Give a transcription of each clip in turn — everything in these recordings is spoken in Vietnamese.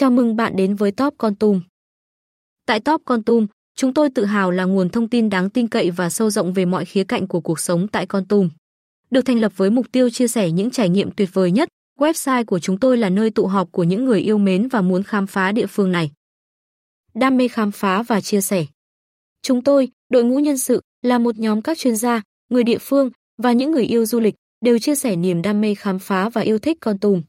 Chào mừng bạn đến với Top Con Tum. Tại Top Con Tum, chúng tôi tự hào là nguồn thông tin đáng tin cậy và sâu rộng về mọi khía cạnh của cuộc sống tại Con Tum. Được thành lập với mục tiêu chia sẻ những trải nghiệm tuyệt vời nhất, website của chúng tôi là nơi tụ họp của những người yêu mến và muốn khám phá địa phương này. Đam mê khám phá và chia sẻ. Chúng tôi, đội ngũ nhân sự, là một nhóm các chuyên gia, người địa phương và những người yêu du lịch đều chia sẻ niềm đam mê khám phá và yêu thích Con Tum.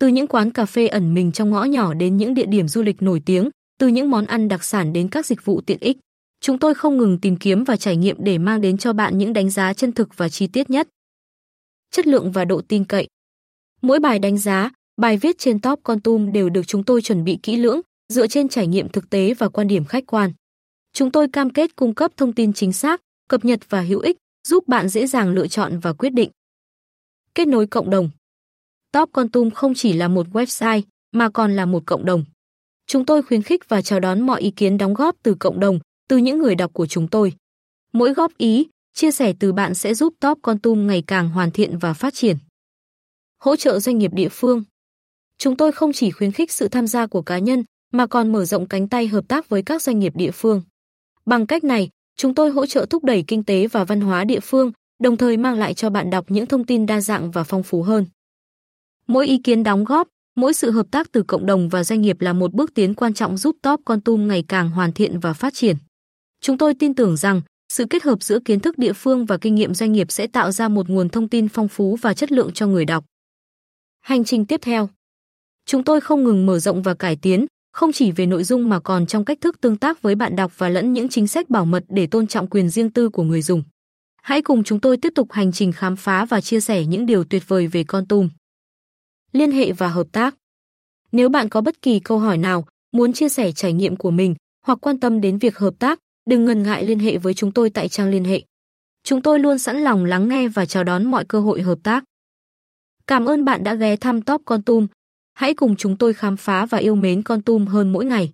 Từ những quán cà phê ẩn mình trong ngõ nhỏ đến những địa điểm du lịch nổi tiếng, từ những món ăn đặc sản đến các dịch vụ tiện ích, chúng tôi không ngừng tìm kiếm và trải nghiệm để mang đến cho bạn những đánh giá chân thực và chi tiết nhất. Chất lượng và độ tin cậy. Mỗi bài đánh giá, bài viết trên Top Con Tum đều được chúng tôi chuẩn bị kỹ lưỡng, dựa trên trải nghiệm thực tế và quan điểm khách quan. Chúng tôi cam kết cung cấp thông tin chính xác, cập nhật và hữu ích, giúp bạn dễ dàng lựa chọn và quyết định. Kết nối cộng đồng. Top Con Tum không chỉ là một website mà còn là một cộng đồng. Chúng tôi khuyến khích và chào đón mọi ý kiến đóng góp từ cộng đồng, từ những người đọc của chúng tôi. Mỗi góp ý, chia sẻ từ bạn sẽ giúp Top Con Tum ngày càng hoàn thiện và phát triển. Hỗ trợ doanh nghiệp địa phương. Chúng tôi không chỉ khuyến khích sự tham gia của cá nhân mà còn mở rộng cánh tay hợp tác với các doanh nghiệp địa phương. Bằng cách này, chúng tôi hỗ trợ thúc đẩy kinh tế và văn hóa địa phương, đồng thời mang lại cho bạn đọc những thông tin đa dạng và phong phú hơn. Mỗi ý kiến đóng góp, mỗi sự hợp tác từ cộng đồng và doanh nghiệp là một bước tiến quan trọng giúp Top Con Tum ngày càng hoàn thiện và phát triển. Chúng tôi tin tưởng rằng sự kết hợp giữa kiến thức địa phương và kinh nghiệm doanh nghiệp sẽ tạo ra một nguồn thông tin phong phú và chất lượng cho người đọc. Hành trình tiếp theo. Chúng tôi không ngừng mở rộng và cải tiến, không chỉ về nội dung mà còn trong cách thức tương tác với bạn đọc và lẫn những chính sách bảo mật để tôn trọng quyền riêng tư của người dùng. Hãy cùng chúng tôi tiếp tục hành trình khám phá và chia sẻ những điều tuyệt vời về Con Tum liên hệ và hợp tác. Nếu bạn có bất kỳ câu hỏi nào, muốn chia sẻ trải nghiệm của mình hoặc quan tâm đến việc hợp tác, đừng ngần ngại liên hệ với chúng tôi tại trang liên hệ. Chúng tôi luôn sẵn lòng lắng nghe và chào đón mọi cơ hội hợp tác. Cảm ơn bạn đã ghé thăm Top Con Tum. Hãy cùng chúng tôi khám phá và yêu mến Con Tum hơn mỗi ngày.